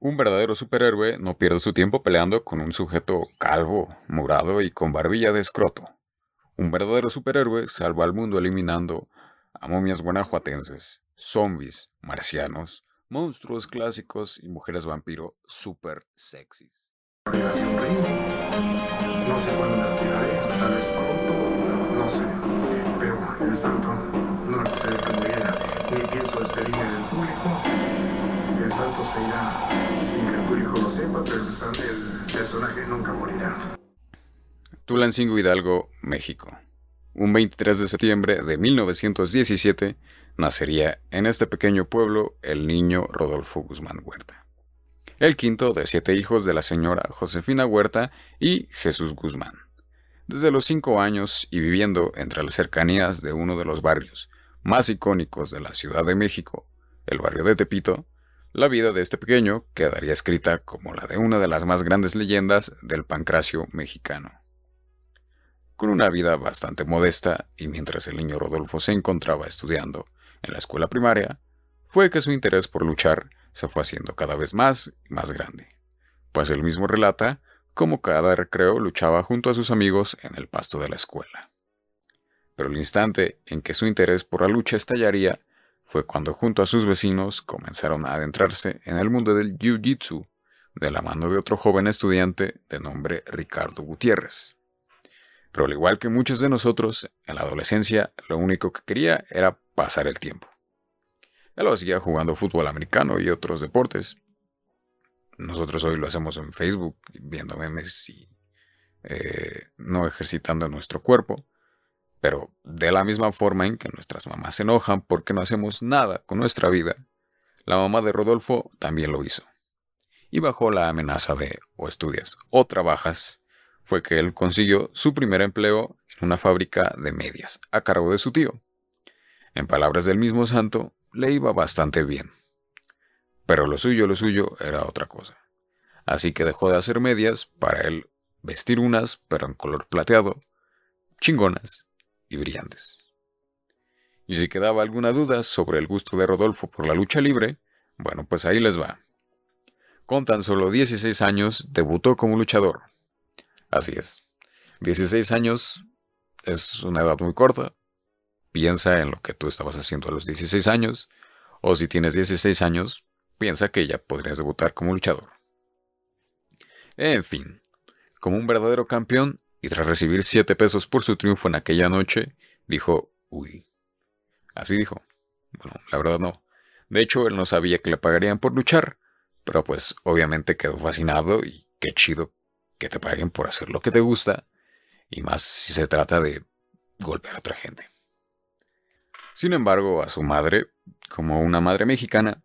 Un verdadero superhéroe no pierde su tiempo peleando con un sujeto calvo, murado y con barbilla de escroto. Un verdadero superhéroe salva al mundo eliminando a momias guanajuatenses, zombies, marcianos, monstruos clásicos y mujeres vampiro super sexys. No sé cuándo la tiraré, tal vez no sé. Pero el santo no muriera, ni pienso despedirme del público santo se sin que el público lo sepa, pero el, personaje nunca morirá. Tulancingo Hidalgo, México. Un 23 de septiembre de 1917 nacería en este pequeño pueblo el niño Rodolfo Guzmán Huerta. El quinto de siete hijos de la señora Josefina Huerta y Jesús Guzmán. Desde los cinco años y viviendo entre las cercanías de uno de los barrios más icónicos de la Ciudad de México, el barrio de Tepito, la vida de este pequeño quedaría escrita como la de una de las más grandes leyendas del pancracio mexicano. Con una vida bastante modesta y mientras el niño Rodolfo se encontraba estudiando en la escuela primaria, fue que su interés por luchar se fue haciendo cada vez más y más grande, pues él mismo relata cómo cada recreo luchaba junto a sus amigos en el pasto de la escuela. Pero el instante en que su interés por la lucha estallaría fue cuando junto a sus vecinos comenzaron a adentrarse en el mundo del Jiu-Jitsu de la mano de otro joven estudiante de nombre Ricardo Gutiérrez. Pero al igual que muchos de nosotros, en la adolescencia lo único que quería era pasar el tiempo. Él lo hacía jugando fútbol americano y otros deportes. Nosotros hoy lo hacemos en Facebook, viendo memes y eh, no ejercitando nuestro cuerpo. Pero de la misma forma en que nuestras mamás se enojan porque no hacemos nada con nuestra vida, la mamá de Rodolfo también lo hizo. Y bajo la amenaza de o estudias o trabajas, fue que él consiguió su primer empleo en una fábrica de medias a cargo de su tío. En palabras del mismo santo, le iba bastante bien. Pero lo suyo, lo suyo era otra cosa. Así que dejó de hacer medias para él vestir unas, pero en color plateado, chingonas, y brillantes. Y si quedaba alguna duda sobre el gusto de Rodolfo por la lucha libre, bueno, pues ahí les va. Con tan solo 16 años debutó como luchador. Así es. 16 años es una edad muy corta. Piensa en lo que tú estabas haciendo a los 16 años, o si tienes 16 años, piensa que ya podrías debutar como luchador. En fin, como un verdadero campeón, y tras recibir siete pesos por su triunfo en aquella noche, dijo, uy. Así dijo. Bueno, la verdad no. De hecho, él no sabía que le pagarían por luchar, pero pues obviamente quedó fascinado y qué chido que te paguen por hacer lo que te gusta, y más si se trata de golpear a otra gente. Sin embargo, a su madre, como una madre mexicana,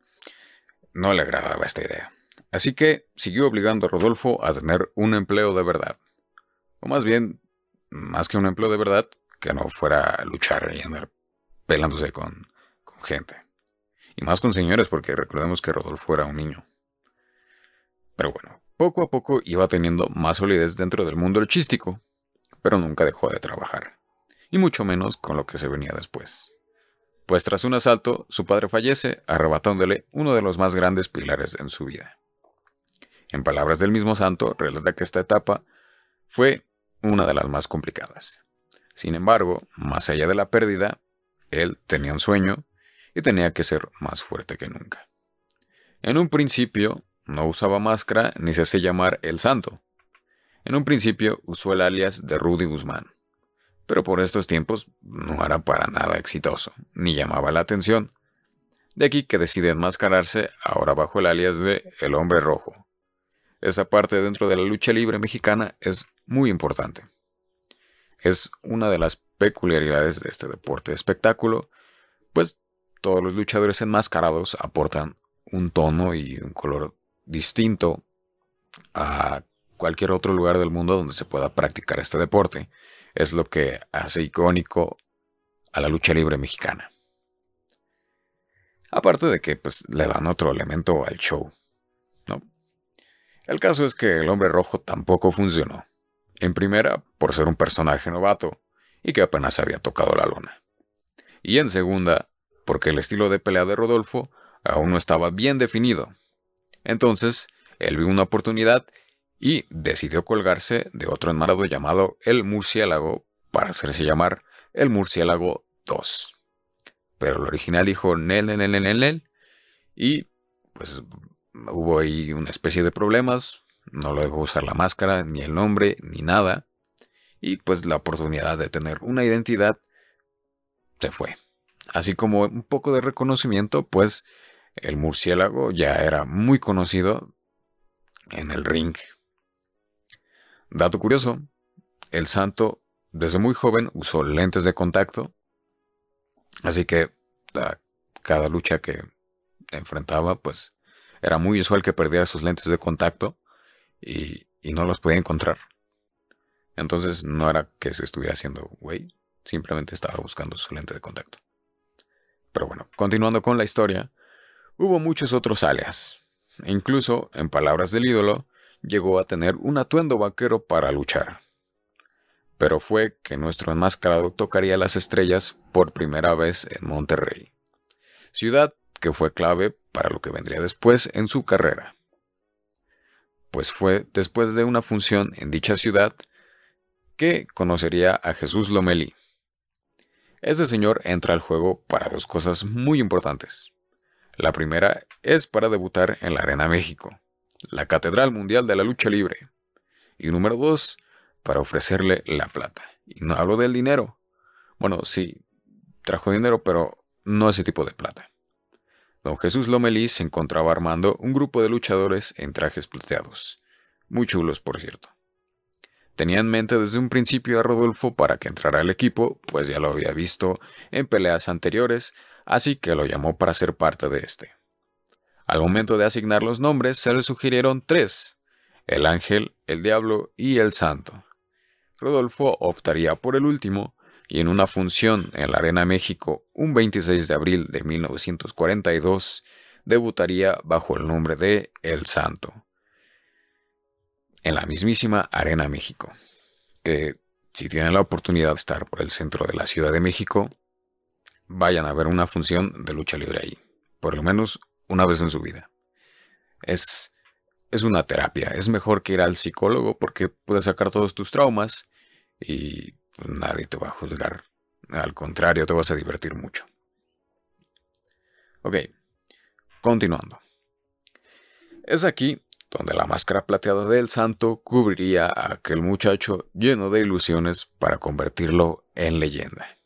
no le agradaba esta idea. Así que siguió obligando a Rodolfo a tener un empleo de verdad o más bien, más que un empleo de verdad, que no fuera a luchar y andar pelándose con, gente. Y más con señores, porque recordemos que Rodolfo era un niño. Pero bueno, poco a poco iba teniendo más solidez dentro del mundo chístico, pero nunca dejó de trabajar, y mucho menos con lo que se venía después. Pues tras un asalto, su padre fallece, arrebatándole uno de los más grandes pilares en su vida. En palabras del mismo santo, relata que esta etapa fue una de las más complicadas. Sin embargo, más allá de la pérdida, él tenía un sueño y tenía que ser más fuerte que nunca. En un principio, no usaba máscara ni se hace llamar el santo. En un principio usó el alias de Rudy Guzmán, pero por estos tiempos no era para nada exitoso, ni llamaba la atención. De aquí que decide enmascararse ahora bajo el alias de El Hombre Rojo. Esa parte dentro de la lucha libre mexicana es muy importante. Es una de las peculiaridades de este deporte de espectáculo, pues todos los luchadores enmascarados aportan un tono y un color distinto a cualquier otro lugar del mundo donde se pueda practicar este deporte. Es lo que hace icónico a la lucha libre mexicana. Aparte de que pues, le dan otro elemento al show. El caso es que el hombre rojo tampoco funcionó. En primera, por ser un personaje novato y que apenas había tocado la lona. Y en segunda, porque el estilo de pelea de Rodolfo aún no estaba bien definido. Entonces, él vio una oportunidad y decidió colgarse de otro enmarado llamado el murciélago para hacerse llamar el murciélago 2. Pero el original dijo Nel, y pues hubo ahí una especie de problemas, no lo dejó usar la máscara, ni el nombre, ni nada, y pues la oportunidad de tener una identidad se fue. Así como un poco de reconocimiento, pues el murciélago ya era muy conocido en el ring. Dato curioso, el santo desde muy joven usó lentes de contacto, así que cada lucha que enfrentaba, pues era muy usual que perdiera sus lentes de contacto y, no los podía encontrar. Entonces no era que se estuviera haciendo güey, simplemente estaba buscando su lente de contacto. Pero bueno, continuando con la historia, hubo muchos otros alias. Incluso, en palabras del ídolo, llegó a tener un atuendo vaquero para luchar. Pero fue que nuestro enmascarado tocaría las estrellas por primera vez en Monterrey, ciudad que fue clave para lo que vendría después en su carrera. Pues fue después de una función en dicha ciudad que conocería a Jesús Lomelí. Este señor entra al juego para dos cosas muy importantes. La primera es para debutar en la Arena México, la Catedral Mundial de la Lucha Libre. Y número dos, para ofrecerle la plata. Y no hablo del dinero. Bueno, sí, trajo dinero, pero no ese tipo de plata. Don Jesús Lomelí se encontraba armando un grupo de luchadores en trajes plateados. Muy chulos, por cierto. Tenía en mente desde un principio a Rodolfo para que entrara al equipo, pues ya lo había visto en peleas anteriores, así que lo llamó para ser parte de este. Al momento de asignar los nombres se le sugirieron tres, el ángel, el diablo y el santo. Rodolfo optaría por el último, y en una función en la Arena México un 26 de abril de 1942 debutaría bajo el nombre de El Santo en la mismísima Arena México. Que si tienen la oportunidad de estar por el centro de la Ciudad de México, vayan a ver una función de lucha libre ahí, por lo menos una vez en su vida. Es, es una terapia, es mejor que ir al psicólogo porque puedes sacar todos tus traumas y nadie te va a juzgar. Al contrario, te vas a divertir mucho. Ok, continuando. Es aquí donde la máscara plateada del santo cubriría a aquel muchacho lleno de ilusiones para convertirlo en leyenda.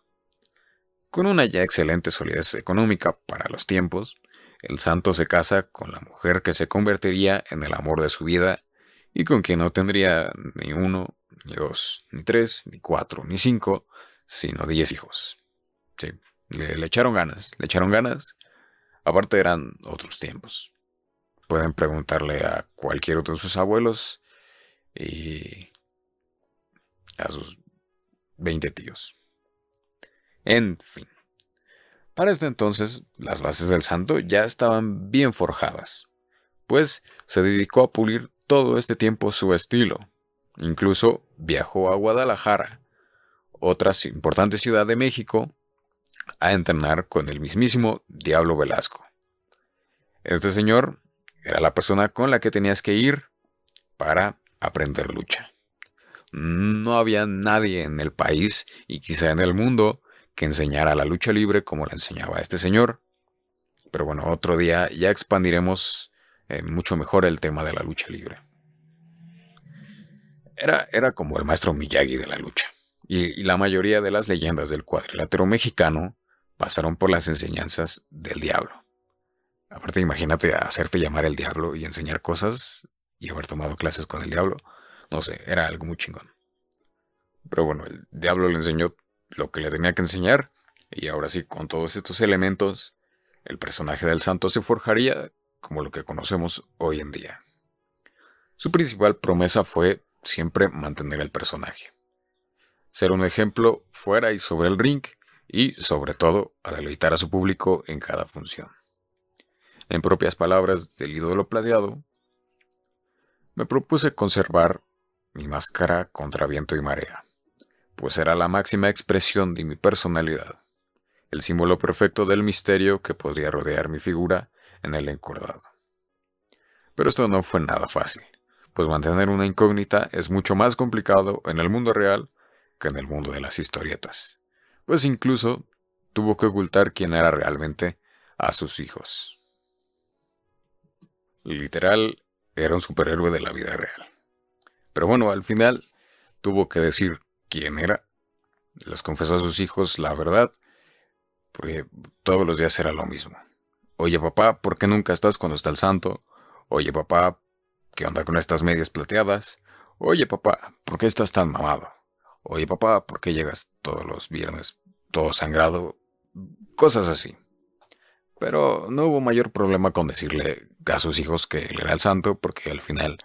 Con una ya excelente solidez económica para los tiempos, el santo se casa con la mujer que se convertiría en el amor de su vida y con quien no tendría ni uno, ni dos, ni tres, ni cuatro, ni cinco, sino diez hijos. Sí, le, le echaron ganas, le echaron ganas. Aparte eran otros tiempos. Pueden preguntarle a cualquier otro de sus abuelos y a sus 20 tíos. En fin. Para este entonces, las bases del santo ya estaban bien forjadas, pues se dedicó a pulir todo este tiempo su estilo. Incluso viajó a Guadalajara, otra importante ciudad de México, a entrenar con el mismísimo Diablo Velasco. Este señor era la persona con la que tenías que ir para aprender lucha. No había nadie en el país y quizá en el mundo que enseñara la lucha libre como la enseñaba este señor. Pero bueno, otro día ya expandiremos eh, mucho mejor el tema de la lucha libre. Era, era como el maestro Miyagi de la lucha. y la mayoría de las leyendas del cuadrilátero mexicano pasaron por las enseñanzas del diablo. Aparte, imagínate hacerte llamar el diablo y enseñar cosas y haber tomado clases con el diablo. No sé, era algo muy chingón. Pero bueno, el diablo le enseñó lo que le tenía que enseñar y ahora sí, con todos estos elementos, el personaje del santo se forjaría como lo que conocemos hoy en día. Su principal promesa fue siempre mantener el personaje. Ser un ejemplo fuera y sobre el ring y, sobre todo, a deleitar a su público en cada función. En propias palabras del ídolo plateado, me propuse conservar mi máscara contra viento y marea, pues era la máxima expresión de mi personalidad, el símbolo perfecto del misterio que podría rodear mi figura en el encordado. Pero esto no fue nada fácil, pues mantener una incógnita es mucho más complicado en el mundo real que en el mundo de las historietas, pues incluso tuvo que ocultar quién era realmente a sus hijos. Literal, era un superhéroe de la vida real. Pero bueno, al final tuvo que decir quién era. Les confesó a sus hijos la verdad, porque todos los días era lo mismo. Oye papá, ¿por qué nunca estás cuando está el santo? Oye papá, ¿qué onda con estas medias plateadas? Oye papá, ¿por qué estás tan mamado? Oye papá, ¿por qué llegas todos los viernes todo sangrado? Cosas así. Pero no hubo mayor problema con decirle a sus hijos que él era el santo, porque al final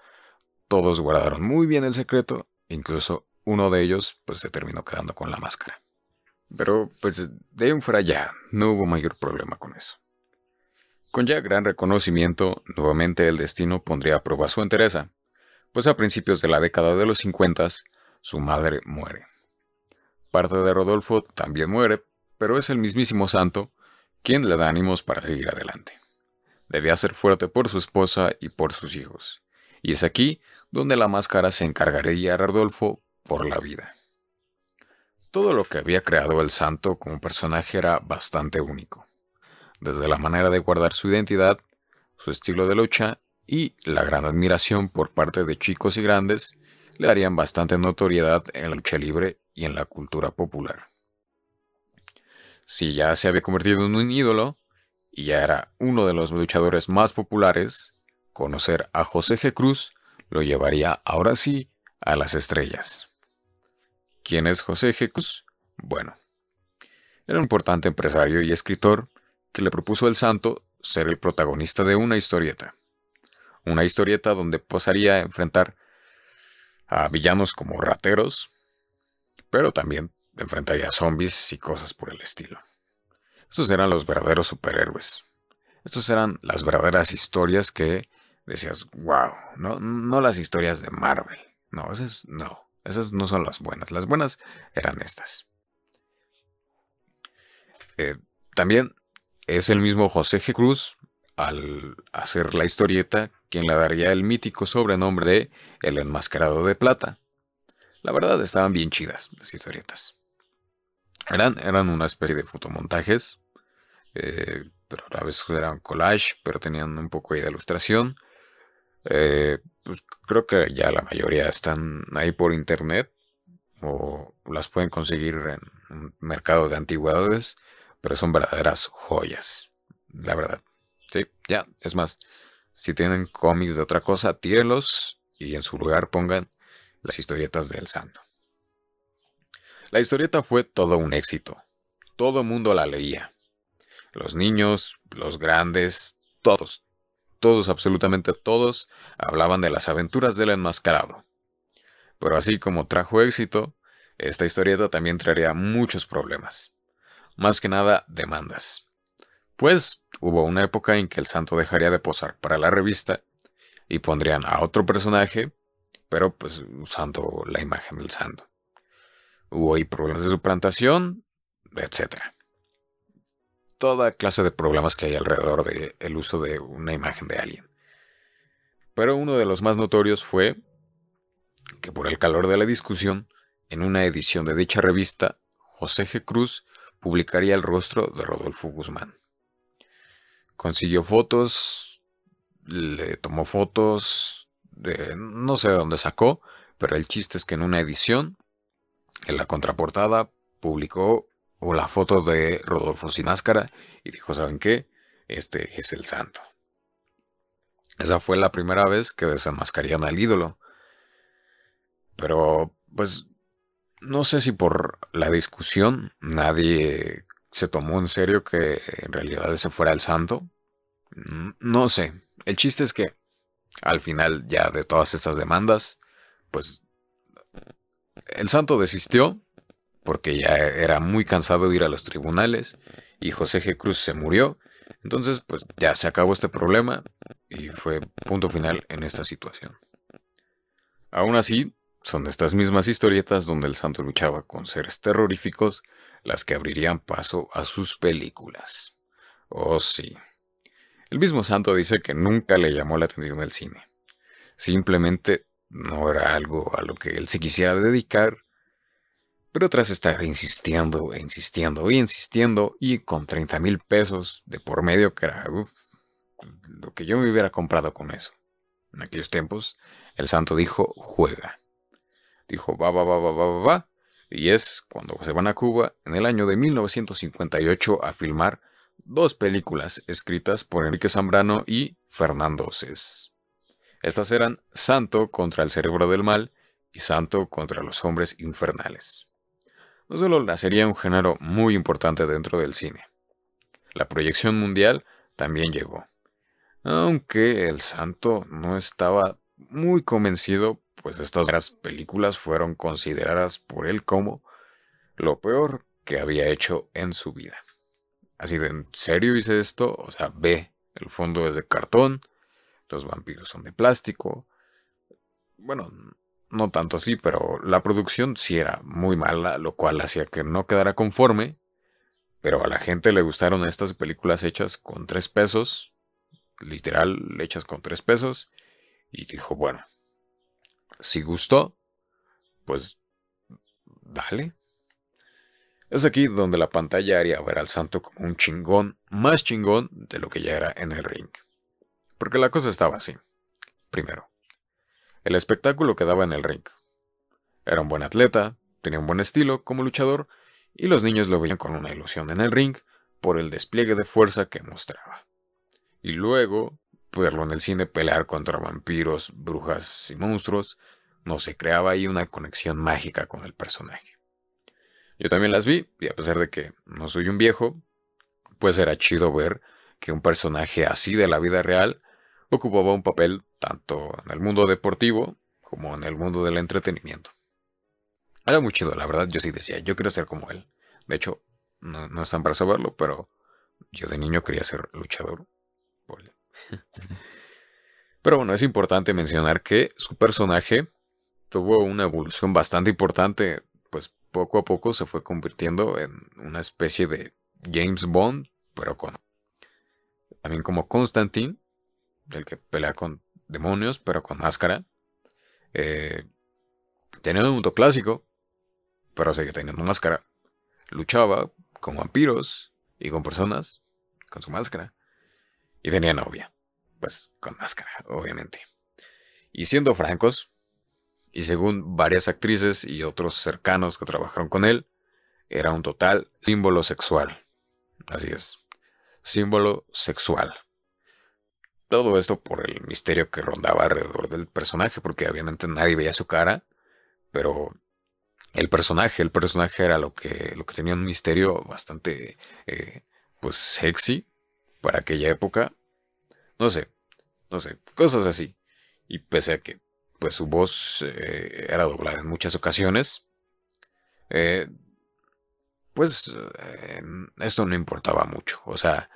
todos guardaron muy bien el secreto, incluso uno de ellos pues se terminó quedando con la máscara. Pero pues de ahí en fuera ya, no hubo mayor problema con eso. Con ya gran reconocimiento, nuevamente el destino pondría a prueba su entereza, pues a principios de la década de los 50 su madre muere. Parte de Rodolfo también muere, pero es el mismísimo santo quien le da ánimos para seguir adelante. Debía ser fuerte por su esposa y por sus hijos, y es aquí donde la máscara se encargaría a Rodolfo por la vida. Todo lo que había creado el santo como personaje era bastante único, desde la manera de guardar su identidad, su estilo de lucha y la gran admiración por parte de chicos y grandes le darían bastante notoriedad en la lucha libre y en la cultura popular si ya se había convertido en un ídolo y ya era uno de los luchadores más populares, conocer a José G. Cruz lo llevaría ahora sí a las estrellas. ¿Quién es José G. Cruz? Bueno, era un importante empresario y escritor que le propuso al santo ser el protagonista de una historieta. Una historieta donde posaría a enfrentar a villanos como rateros, pero también enfrentaría a zombies y cosas por el estilo. Estos eran los verdaderos superhéroes. Estos eran las verdaderas historias que decías, wow, no, no las historias de Marvel. No, esas no, esas no son las buenas. Las buenas eran estas. Eh, también es el mismo José G. Cruz, al hacer la historieta, quien le daría el mítico sobrenombre de El Enmascarado de Plata. La verdad estaban bien chidas las historietas. Eran, eran una especie de fotomontajes, eh, pero a veces eran collage, pero tenían un poco de ilustración. Eh, pues creo que ya la mayoría están ahí por internet o las pueden conseguir en un mercado de antigüedades, pero son verdaderas joyas, la verdad. Sí, ya, es más, si tienen cómics de otra cosa, tírenlos y en su lugar pongan las historietas del santo. La historieta fue todo un éxito. Todo el mundo la leía. Los niños, los grandes, todos, todos, absolutamente todos, hablaban de las aventuras del enmascarado. Pero así como trajo éxito, esta historieta también traería muchos problemas. Más que nada, demandas. Pues hubo una época en que el santo dejaría de posar para la revista y pondrían a otro personaje, pero pues usando la imagen del santo. Hubo ahí problemas de suplantación, etc. Toda clase de problemas que hay alrededor del uso de una imagen de alguien. Pero uno de los más notorios fue que por el calor de la discusión, en una edición de dicha revista, José G. Cruz publicaría el rostro de Rodolfo Guzmán. Consiguió fotos, le tomó fotos, no sé de dónde sacó, pero el chiste es que en una edición en la contraportada publicó la foto de Rodolfo sin máscara y dijo, ¿saben qué? Este es el santo. Esa fue la primera vez que desenmascarían al ídolo. Pero, pues, no sé si por la discusión nadie se tomó en serio que en realidad ese fuera el santo. Mm, no sé. El chiste es que al final ya de todas estas demandas, pues el santo desistió porque ya era muy cansado ir a los tribunales y José G. Cruz se murió. Entonces, pues ya se acabó este problema y fue punto final en esta situación. Aún así, son estas mismas historietas donde el santo luchaba con seres terroríficos las que abrirían paso a sus películas. Oh sí. El mismo Santo dice que nunca le llamó la atención el cine. Simplemente no era algo a lo que él se quisiera dedicar, pero tras estar insistiendo insistiendo y insistiendo y con 30 mil pesos de por medio, que era lo que yo me hubiera comprado con eso. En aquellos tiempos, el santo dijo, juega. Dijo, va, va, va, va, va, va. Y es cuando se van a Cuba en el año de 1958 a filmar dos películas escritas por Enrique Zambrano y Fernando Cés. Estas eran Santo contra el cerebro del mal y Santo contra los hombres infernales. No solo la sería un género muy importante dentro del cine. La proyección mundial también llegó. Aunque el santo no estaba muy convencido, pues estas películas fueron consideradas por él como lo peor que había hecho en su vida. Así de en serio hice esto, o sea, ve, el fondo es de cartón, los vampiros son de plástico. Bueno, no tanto así, pero la producción sí era muy mala, lo cual hacía que no quedara conforme. Pero a la gente le gustaron estas películas hechas con tres pesos, literal hechas con tres pesos, y dijo, bueno, si gustó, pues dale. Es aquí donde la pantalla haría ver al santo como un chingón, más chingón de lo que ya era en el ring. Porque la cosa estaba así. Primero, el espectáculo que daba en el ring. Era un buen atleta, tenía un buen estilo como luchador, y los niños lo veían con una ilusión en el ring por el despliegue de fuerza que mostraba. Y luego, verlo en el cine pelear contra vampiros, brujas y monstruos, no se creaba ahí una conexión mágica con el personaje. Yo también las vi, y a pesar de que no soy un viejo, pues era chido ver que un personaje así de la vida real ocupaba un papel tanto en el mundo deportivo como en el mundo del entretenimiento. Era muy chido, la verdad, yo sí decía, yo quiero ser como él. De hecho, no, no están para saberlo, pero yo de niño quería ser luchador. Pero bueno, es importante mencionar que su personaje tuvo una evolución bastante importante pues poco a poco se fue convirtiendo en una especie de James Bond, pero con también como Constantine, del que pelea con demonios, pero con máscara. Eh, tenía un mundo clásico, pero sigue teniendo máscara. Luchaba con vampiros y con personas con su máscara. Y tenía novia, pues con máscara, obviamente. Y siendo francos, y según varias actrices y otros cercanos que trabajaron con él, era un total símbolo sexual. Así es, símbolo sexual. Todo esto por el misterio que rondaba alrededor del personaje, porque obviamente nadie veía su cara, pero el personaje, el personaje era lo que, lo que tenía un misterio bastante, eh, pues, sexy para aquella época. No sé, no sé, cosas así. Y pese a que pues su voz eh, era doblada en muchas ocasiones. Eh, pues eh, esto no importaba mucho. O sea,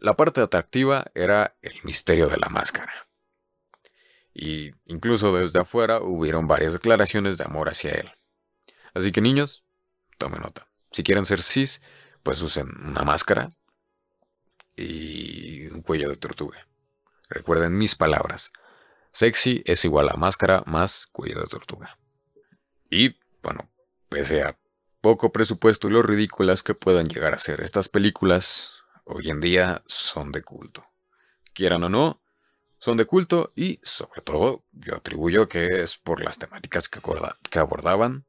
la parte atractiva era el misterio de la máscara. Y incluso desde afuera hubieron varias declaraciones de amor hacia él. Así que niños, tomen nota. Si quieren ser cis, pues usen una máscara y un cuello de tortuga. Recuerden mis palabras. Sexy es igual a máscara más cuello de tortuga. Y, bueno, pese a poco presupuesto y lo ridículas que puedan llegar a ser estas películas, hoy en día son de culto. Quieran o no, son de culto y, sobre todo, yo atribuyo que es por las temáticas que, que abordaban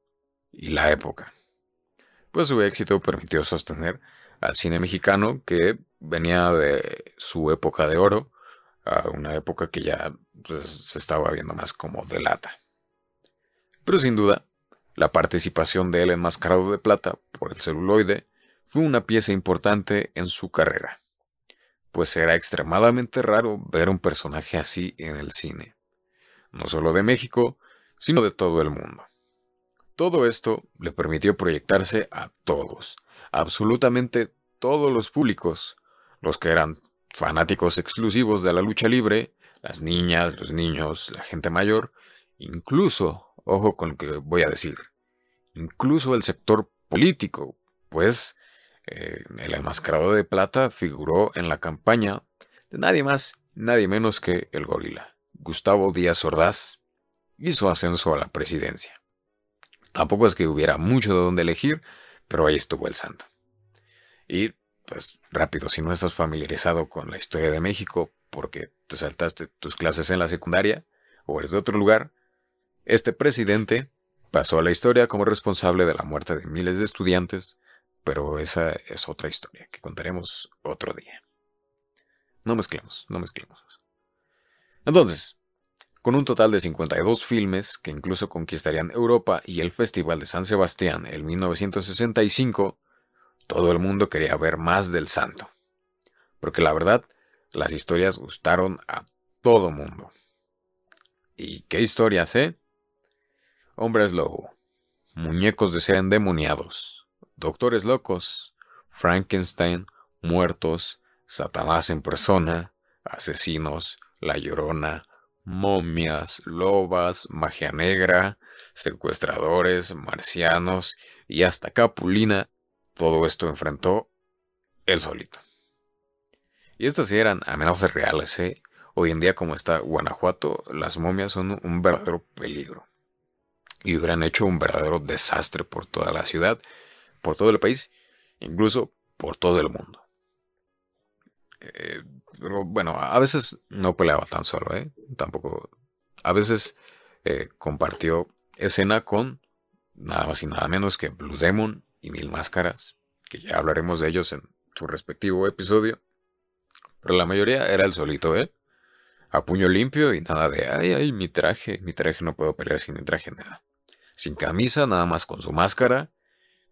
y la época. Pues su éxito permitió sostener al cine mexicano que venía de su época de oro a una época que ya pues, se estaba viendo más como de lata. Pero sin duda, la participación de él enmascarado de plata por el celuloide fue una pieza importante en su carrera, pues era extremadamente raro ver un personaje así en el cine, no solo de México, sino de todo el mundo. Todo esto le permitió proyectarse a todos, absolutamente todos los públicos, los que eran fanáticos exclusivos de la lucha libre, las niñas, los niños, la gente mayor, incluso, ojo con lo que voy a decir, incluso el sector político, pues eh, el enmascarado de plata figuró en la campaña de nadie más, nadie menos que el gorila. Gustavo Díaz Ordaz hizo ascenso a la presidencia. Tampoco es que hubiera mucho de dónde elegir, pero ahí estuvo el santo. Y, pues, rápido, si no estás familiarizado con la historia de México, porque te saltaste tus clases en la secundaria, o eres de otro lugar, este presidente pasó a la historia como responsable de la muerte de miles de estudiantes, pero esa es otra historia que contaremos otro día. No mezclemos, no mezclemos. Entonces, con un total de 52 filmes que incluso conquistarían Europa y el Festival de San Sebastián en 1965, todo el mundo quería ver más del santo. Porque la verdad, las historias gustaron a todo mundo. ¿Y qué historias, eh? Hombres lobo, muñecos de ser endemoniados, doctores locos, Frankenstein, muertos, Satanás en persona, asesinos, la llorona, momias, lobas, magia negra, secuestradores, marcianos y hasta Capulina, todo esto enfrentó él solito. Y estas sí eran amenazas reales, ¿eh? Hoy en día, como está Guanajuato, las momias son un verdadero peligro. Y hubieran hecho un verdadero desastre por toda la ciudad, por todo el país, incluso por todo el mundo. Eh, pero bueno, a veces no peleaba tan solo, ¿eh? Tampoco. A veces eh, compartió escena con nada más y nada menos que Blue Demon y Mil Máscaras, que ya hablaremos de ellos en su respectivo episodio. Pero la mayoría era el solito, ¿eh? A puño limpio y nada de, ay, ay, mi traje, mi traje no puedo pelear sin mi traje, nada. Sin camisa, nada más con su máscara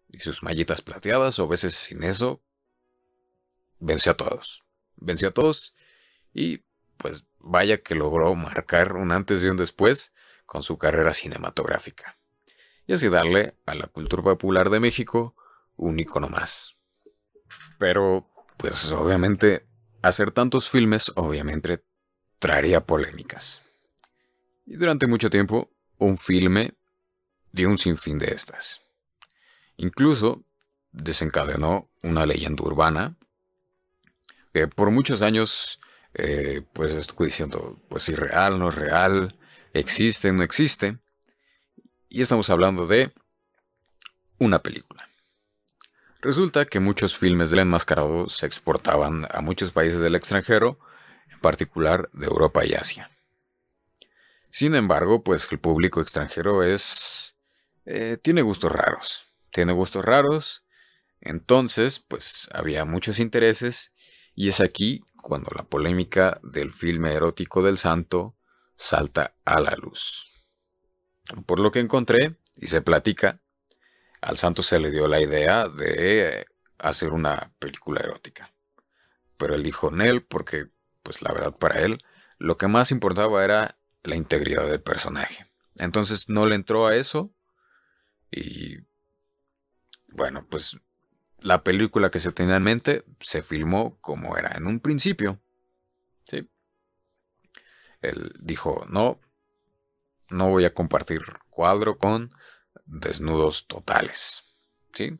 y sus mallitas plateadas, o a veces sin eso. Venció a todos venció a todos y pues vaya que logró marcar un antes y un después con su carrera cinematográfica. Y así darle a la cultura popular de México un icono más. Pero, pues obviamente, hacer tantos filmes obviamente traería polémicas. Y durante mucho tiempo, un filme dio un sinfín de estas. Incluso desencadenó una leyenda urbana por muchos años eh, pues estuve diciendo, pues si real, no es real, existe, no existe. Y estamos hablando de una película. Resulta que muchos filmes del enmascarado se exportaban a muchos países del extranjero, en particular de Europa y Asia. Sin embargo, pues el público extranjero es... Eh, tiene gustos raros. Tiene gustos raros. Entonces, pues había muchos intereses y es aquí cuando la polémica del filme erótico del santo salta a la luz. Por lo que encontré y se platica, al santo se le dio la idea de hacer una película erótica. Pero él dijo Nel porque, pues la verdad para él, lo que más importaba era la integridad del personaje. Entonces no le entró a eso y bueno, pues la película que se tenía en mente se filmó como era en un principio. ¿sí? Él dijo, no, no voy a compartir cuadro con desnudos totales. ¿sí?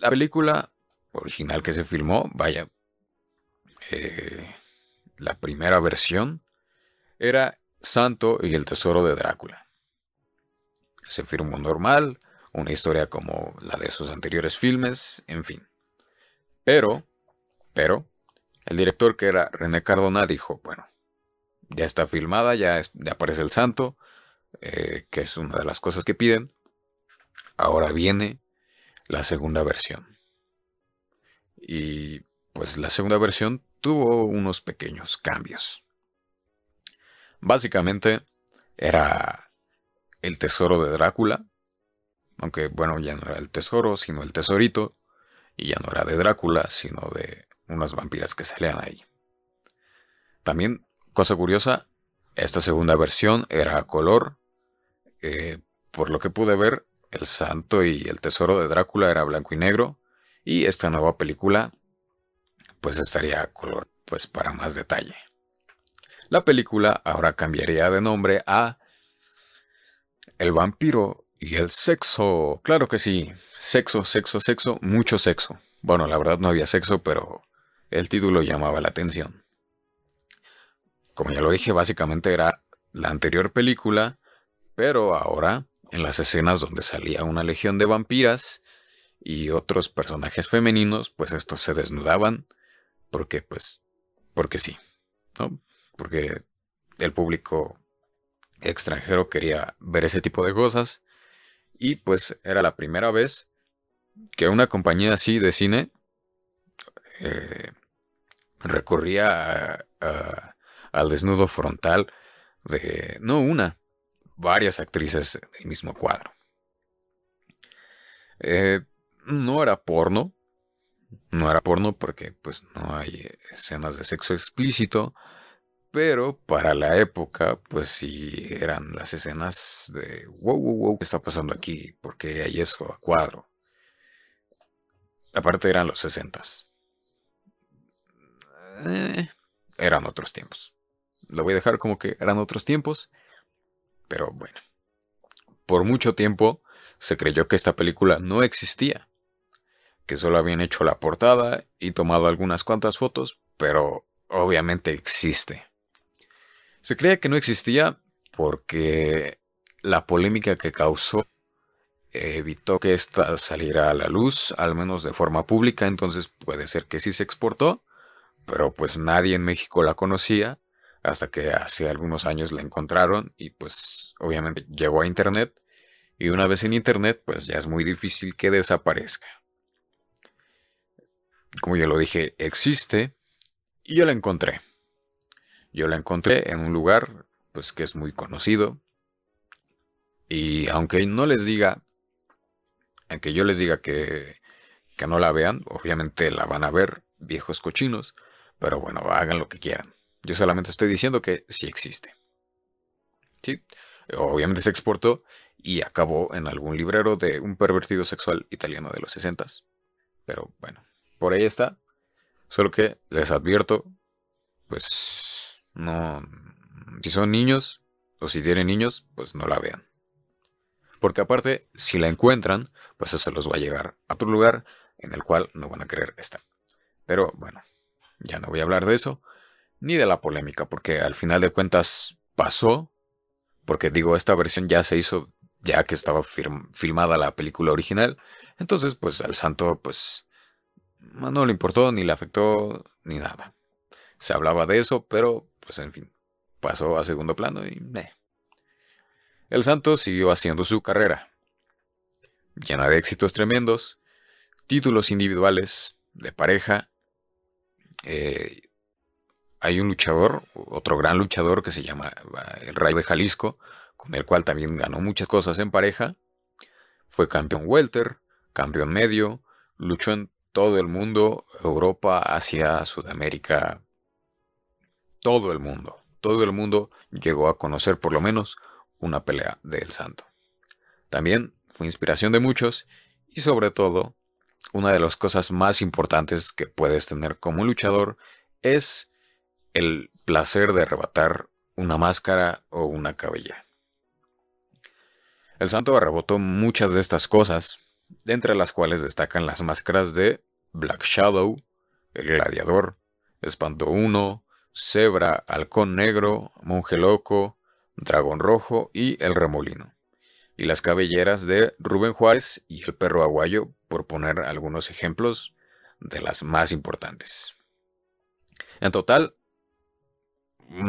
La película original que se filmó, vaya, eh, la primera versión era Santo y el Tesoro de Drácula. Se filmó normal, una historia como la de sus anteriores filmes, en fin. Pero, pero, el director que era René Cardona dijo, bueno, ya está filmada, ya, aparece el santo, eh, que es una de las cosas que piden. Ahora viene la segunda versión. Y pues la segunda versión tuvo unos pequeños cambios. Básicamente era el tesoro de Drácula, aunque bueno, ya no era el tesoro, sino el tesorito, y ya no era de Drácula, sino de unas vampiras que salían ahí. También, cosa curiosa, esta segunda versión era a color, eh, por lo que pude ver, el santo y el tesoro de Drácula era blanco y negro, y esta nueva película pues estaría a color, pues para más detalle. La película ahora cambiaría de nombre a El vampiro y el sexo, claro que sí. Sexo, sexo, sexo, mucho sexo. Bueno, la verdad no había sexo, pero el título llamaba la atención. Como ya lo dije, básicamente era la anterior película, pero ahora, en las escenas donde salía una legión de vampiras y otros personajes femeninos, pues estos se desnudaban, porque pues, porque sí, ¿no? Porque el público extranjero quería ver ese tipo de cosas y pues era la primera vez que una compañía así de cine eh, recurría al desnudo frontal de, no una, varias actrices del mismo cuadro. Eh, no era porno, no era porno porque pues no hay escenas de sexo explícito, pero para la época pues sí eran las escenas de wow, wow, wow, ¿qué está pasando aquí? Porque hay eso a cuadro. Aparte eran los sesentas. Eh, eran otros tiempos. Lo voy a dejar como que eran otros tiempos. Pero bueno. Por mucho tiempo se creyó que esta película no existía. Que solo habían hecho la portada y tomado algunas cuantas fotos, pero obviamente existe. Se creía que no existía porque la polémica que causó evitó que esta saliera a la luz, al menos de forma pública, entonces puede ser que sí se exportó, pero pues nadie en México la conocía hasta que hace algunos años la encontraron y pues obviamente llegó a internet y una vez en internet pues ya es muy difícil que desaparezca. Como ya lo dije, existe y yo la encontré. Yo la encontré en un lugar pues que es muy conocido y aunque no les diga aunque yo les diga que, que no la vean, obviamente la van a ver, viejos cochinos, pero bueno, hagan lo que quieran. Yo solamente estoy diciendo que sí existe. Sí, obviamente se exportó y acabó en algún librero de un pervertido sexual italiano de los 60. Pero bueno, por ahí está. Solo que les advierto, pues no, si son niños o si tienen niños, pues no la vean. Porque aparte, si la encuentran, pues eso los va a llegar a otro lugar en el cual no van a querer estar. Pero bueno, ya no voy a hablar de eso, ni de la polémica, porque al final de cuentas pasó, porque digo, esta versión ya se hizo ya que estaba filmada la película original, entonces pues al santo pues no le importó, ni le afectó, ni nada. Se hablaba de eso, pero pues en fin, pasó a segundo plano y... El santo siguió haciendo su carrera, llena de éxitos tremendos, títulos individuales, de pareja. Eh, hay un luchador, otro gran luchador que se llama el Rayo de Jalisco, con el cual también ganó muchas cosas en pareja. Fue campeón welter, campeón medio, luchó en todo el mundo, Europa, Asia, Sudamérica, todo el mundo. Todo el mundo llegó a conocer por lo menos una pelea del santo. También fue inspiración de muchos y sobre todo, una de las cosas más importantes que puedes tener como luchador es el placer de arrebatar una máscara o una cabella. El santo arrebotó muchas de estas cosas, de entre las cuales destacan las máscaras de Black Shadow, el gladiador, Espanto 1, Zebra, Halcón Negro, Monje Loco, Dragón Rojo y El Remolino. Y las cabelleras de Rubén Juárez y El Perro Aguayo, por poner algunos ejemplos de las más importantes. En total,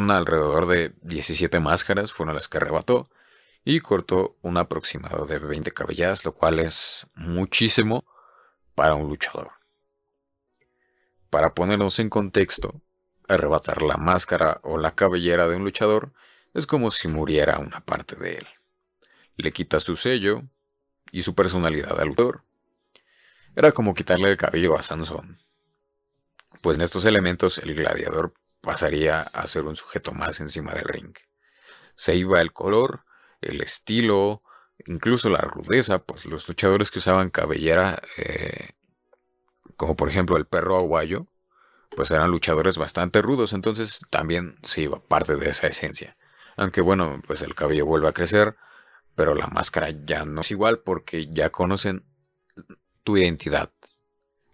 alrededor de 17 máscaras fueron las que arrebató y cortó un aproximado de 20 cabelleras, lo cual es muchísimo para un luchador. Para ponernos en contexto, arrebatar la máscara o la cabellera de un luchador es como si muriera una parte de él. Le quita su sello y su personalidad al autor. Era como quitarle el cabello a Sansón. Pues en estos elementos el gladiador pasaría a ser un sujeto más encima del ring. Se iba el color, el estilo, incluso la rudeza, pues los luchadores que usaban cabellera, eh, como por ejemplo el perro aguayo, pues eran luchadores bastante rudos, entonces también se iba parte de esa esencia. Aunque bueno, pues el cabello vuelve a crecer, pero la máscara ya no es igual porque ya conocen tu identidad.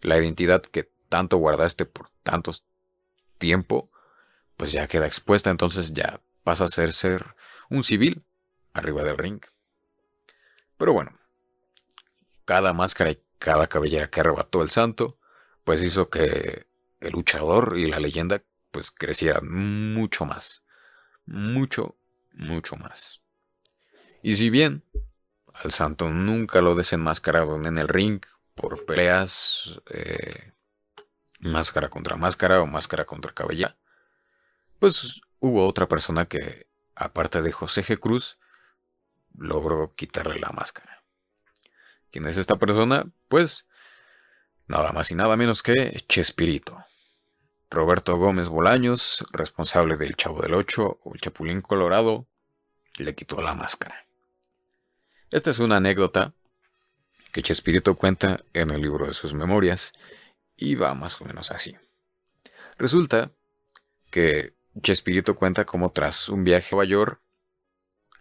La identidad que tanto guardaste por tantos tiempo, pues ya queda expuesta, entonces ya pasa a ser, ser un civil arriba del ring. Pero bueno, cada máscara y cada cabellera que arrebató el santo, pues hizo que el luchador y la leyenda pues crecieran mucho más. Mucho, mucho más. Y si bien al santo nunca lo desenmascararon en el ring por peleas eh, máscara contra máscara o máscara contra cabellera, pues hubo otra persona que, aparte de José G. Cruz, logró quitarle la máscara. ¿Quién es esta persona? Pues nada más y nada menos que Chespirito. Roberto Gómez Bolaños, responsable del Chavo del Ocho o el Chapulín Colorado, le quitó la máscara. Esta es una anécdota que Chespirito cuenta en el libro de sus memorias y va más o menos así. Resulta que Chespirito cuenta como tras un viaje a Nueva York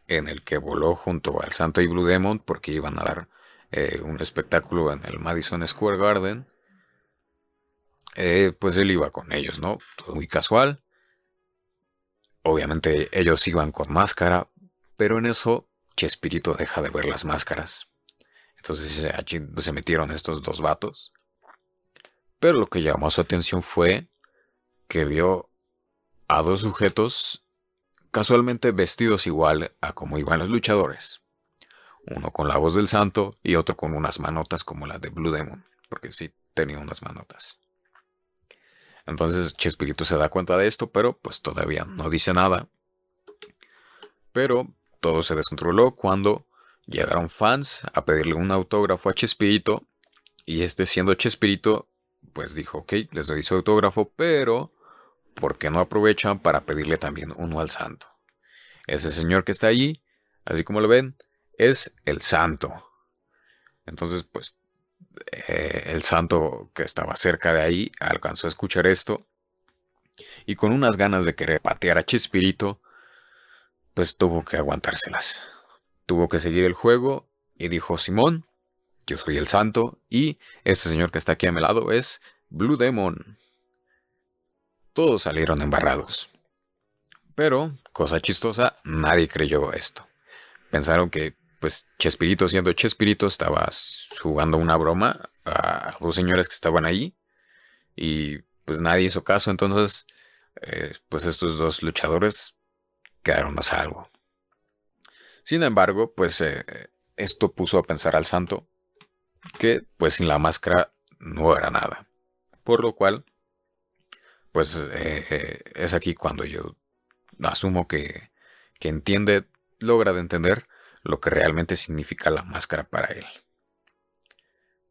en el que voló junto al Santo y Blue Demon porque iban a dar eh, un espectáculo en el Madison Square Garden, eh, pues él iba con ellos, ¿no? Todo muy casual. Obviamente ellos iban con máscara, pero en eso Chespirito deja de ver las máscaras. Entonces se metieron estos dos vatos. Pero lo que llamó su atención fue que vio a dos sujetos casualmente vestidos igual a como iban los luchadores. Uno con la voz del santo y otro con unas manotas como la de Blue Demon, porque sí tenía unas manotas. Entonces Chespirito se da cuenta de esto, pero pues todavía no dice nada. Pero todo se descontroló cuando llegaron fans a pedirle un autógrafo a Chespirito y este siendo Chespirito pues dijo, ok, les doy su autógrafo, pero ¿por qué no aprovechan para pedirle también uno al santo? Ese señor que está allí, así como lo ven, es el santo. Entonces, pues, eh, el santo que estaba cerca de ahí alcanzó a escuchar esto y con unas ganas de querer patear a Chespirito, pues tuvo que aguantárselas. Tuvo que seguir el juego y dijo, Simón, yo soy el santo y este señor que está aquí a mi lado es Blue Demon. Todos salieron embarrados. Pero, cosa chistosa, nadie creyó esto. Pensaron que, pues, Chespirito siendo Chespirito estaba jugando una broma a dos señores que estaban ahí. Y pues nadie hizo caso, entonces, eh, pues estos dos luchadores quedaron a salvo. Sin embargo, pues eh, esto puso a pensar al santo que pues sin la máscara no era nada. Por lo cual, pues eh, es aquí cuando yo asumo que, que entiende, logra de entender lo que realmente significa la máscara para él.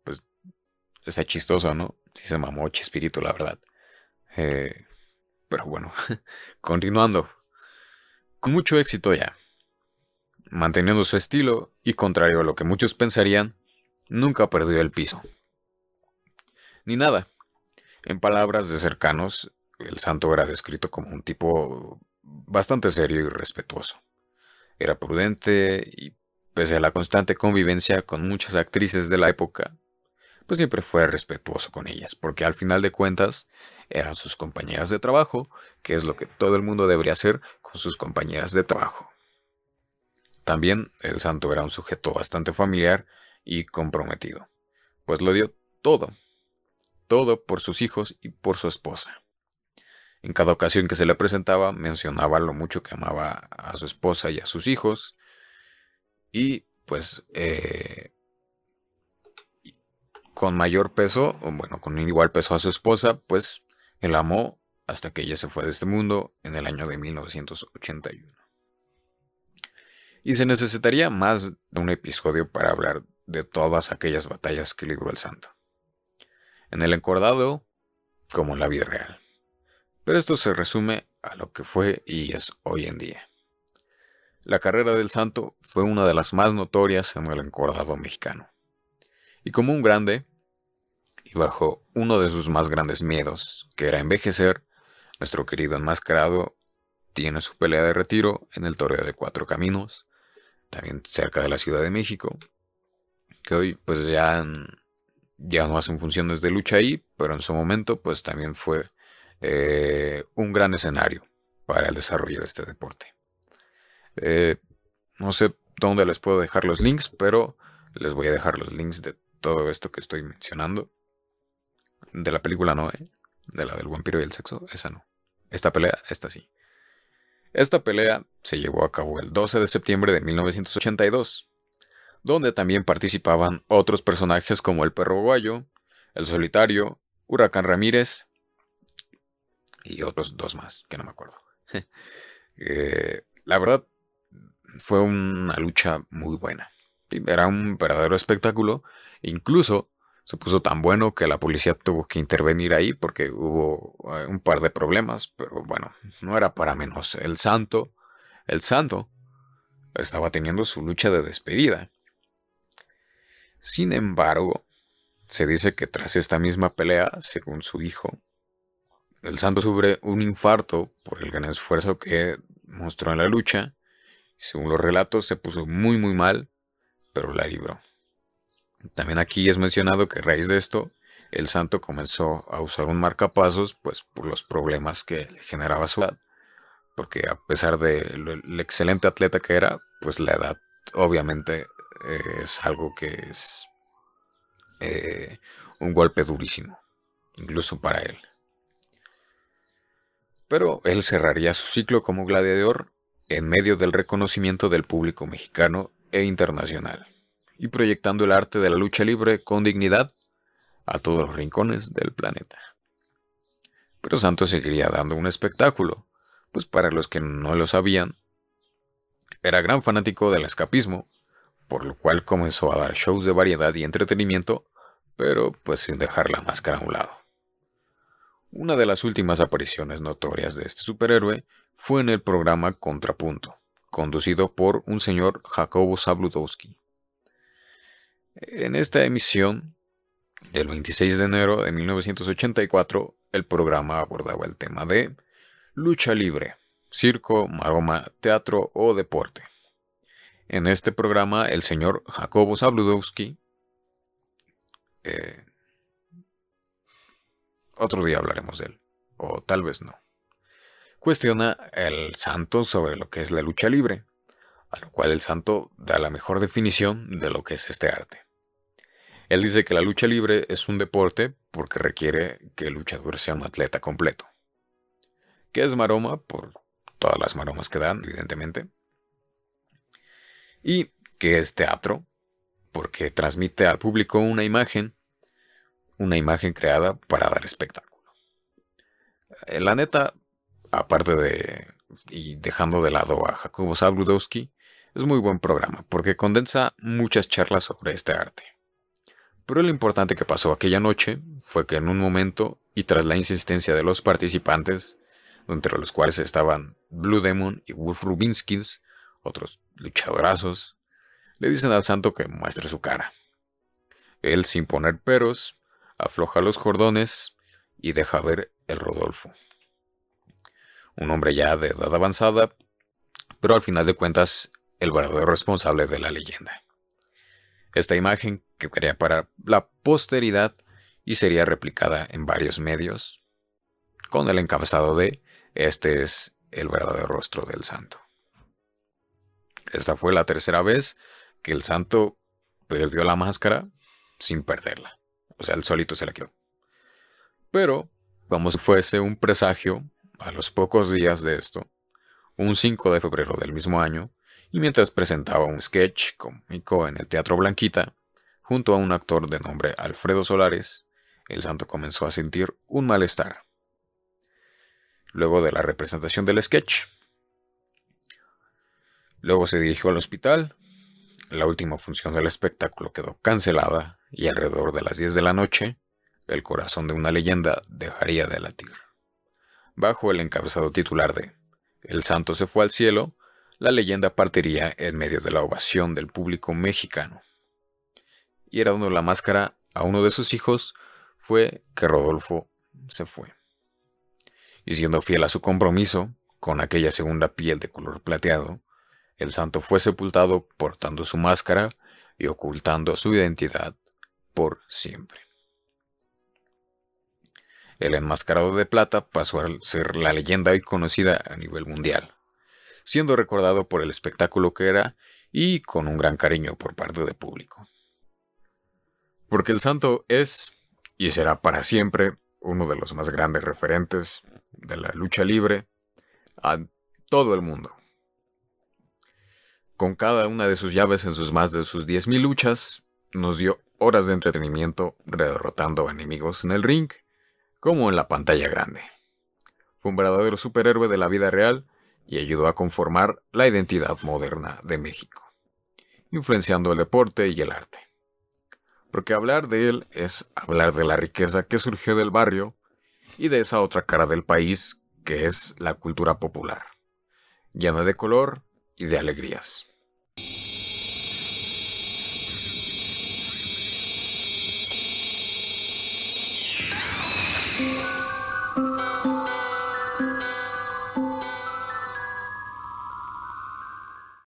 Pues está chistoso, ¿no? Si se mamó espíritu, la verdad. Eh, pero bueno, continuando. Con mucho éxito ya. Manteniendo su estilo y contrario a lo que muchos pensarían, nunca perdió el piso. Ni nada. En palabras de cercanos, el santo era descrito como un tipo bastante serio y respetuoso. Era prudente y, pese a la constante convivencia con muchas actrices de la época, pues siempre fue respetuoso con ellas, porque al final de cuentas eran sus compañeras de trabajo, que es lo que todo el mundo debería hacer con sus compañeras de trabajo. También el santo era un sujeto bastante familiar y comprometido, pues lo dio todo, todo por sus hijos y por su esposa. En cada ocasión que se le presentaba mencionaba lo mucho que amaba a su esposa y a sus hijos y pues eh, con mayor peso, o bueno, con igual peso a su esposa, pues él amó hasta que ella se fue de este mundo en el año de 1981. Y se necesitaría más de un episodio para hablar de todas aquellas batallas que libró el santo. En el encordado, como en la vida real. Pero esto se resume a lo que fue y es hoy en día. La carrera del santo fue una de las más notorias en el encordado mexicano. Y como un grande, y bajo uno de sus más grandes miedos, que era envejecer, nuestro querido enmascarado tiene su pelea de retiro en el Toreo de Cuatro Caminos, también cerca de la Ciudad de México, que hoy pues ya, ya no hacen funciones de lucha ahí, pero en su momento pues también fue eh, un gran escenario para el desarrollo de este deporte. Eh, no sé dónde les puedo dejar los links, pero les voy a dejar los links de todo esto que estoy mencionando. De la película no, ¿eh? De la del vampiro y el sexo, esa no. Esta pelea, esta sí. Esta pelea se llevó a cabo el 12 de septiembre de 1982, donde también participaban otros personajes como el perro guayo, el solitario, Huracán Ramírez y otros dos más, que no me acuerdo. Eh, la verdad, fue una lucha muy buena. Era un verdadero espectáculo. Incluso se puso tan bueno que la policía tuvo que intervenir ahí porque hubo eh, un par de problemas. Pero bueno, no era para menos. El santo, el santo, estaba teniendo su lucha de despedida. Sin embargo, se dice que tras esta misma pelea, según su hijo, el santo sufre un infarto por el gran esfuerzo que mostró en la lucha. Según los relatos, se puso muy muy mal, pero la libró. También aquí es mencionado que a raíz de esto, el santo comenzó a usar un marcapasos, pues por los problemas que le generaba su edad. Porque a pesar de excelente atleta que era, pues la edad obviamente es algo que es eh, un golpe durísimo, incluso para él. Pero él cerraría su ciclo como gladiador en medio del reconocimiento del público mexicano e internacional, y proyectando el arte de la lucha libre con dignidad a todos los rincones del planeta. Pero Santos seguiría dando un espectáculo, pues para los que no lo sabían, era gran fanático del escapismo por lo cual comenzó a dar shows de variedad y entretenimiento, pero pues sin dejar la máscara a un lado. Una de las últimas apariciones notorias de este superhéroe fue en el programa Contrapunto, conducido por un señor Jacobo Zabludowski. En esta emisión, del 26 de enero de 1984, el programa abordaba el tema de lucha libre, circo, maroma, teatro o deporte. En este programa, el señor Jacobo Zabludowski, eh, otro día hablaremos de él, o tal vez no, cuestiona el santo sobre lo que es la lucha libre, a lo cual el santo da la mejor definición de lo que es este arte. Él dice que la lucha libre es un deporte porque requiere que el luchador sea un atleta completo. ¿Qué es maroma? Por todas las maromas que dan, evidentemente y que es teatro, porque transmite al público una imagen, una imagen creada para dar espectáculo. Eh, la neta, aparte de, y dejando de lado a Jacobo Zabludowski, es muy buen programa, porque condensa muchas charlas sobre este arte. Pero lo importante que pasó aquella noche fue que en un momento, y tras la insistencia de los participantes, entre los cuales estaban Blue Demon y Wolf Rubinskins, otros luchadorazos, le dicen al santo que muestre su cara. Él, sin poner peros, afloja los cordones y deja ver el Rodolfo. Un hombre ya de edad avanzada, pero al final de cuentas el verdadero responsable de la leyenda. Esta imagen quedaría para la posteridad y sería replicada en varios medios, con el encabezado de Este es el verdadero rostro del santo. Esta fue la tercera vez que el santo perdió la máscara sin perderla. O sea, él solito se la quedó. Pero, como si fuese un presagio, a los pocos días de esto, un 5 de febrero del mismo año, y mientras presentaba un sketch cómico en el Teatro Blanquita, junto a un actor de nombre Alfredo Solares, el santo comenzó a sentir un malestar. Luego de la representación del sketch, Luego se dirigió al hospital. La última función del espectáculo quedó cancelada y alrededor de las 10 de la noche, el corazón de una leyenda dejaría de latir. Bajo el encabezado titular de El santo se fue al cielo, la leyenda partiría en medio de la ovación del público mexicano. Y era dando la máscara a uno de sus hijos fue que Rodolfo se fue. Y siendo fiel a su compromiso, con aquella segunda piel de color plateado, el santo fue sepultado portando su máscara y ocultando su identidad por siempre. El enmascarado de plata pasó a ser la leyenda hoy conocida a nivel mundial, siendo recordado por el espectáculo que era y con un gran cariño por parte del público. Porque el santo es y será para siempre uno de los más grandes referentes de la lucha libre a todo el mundo. Con cada una de sus llaves en sus más de sus 10.000 luchas, nos dio horas de entretenimiento derrotando enemigos en el ring como en la pantalla grande. Fue un verdadero superhéroe de la vida real y ayudó a conformar la identidad moderna de México, influenciando el deporte y el arte. Porque hablar de él es hablar de la riqueza que surgió del barrio y de esa otra cara del país que es la cultura popular, llena de color y de alegrías.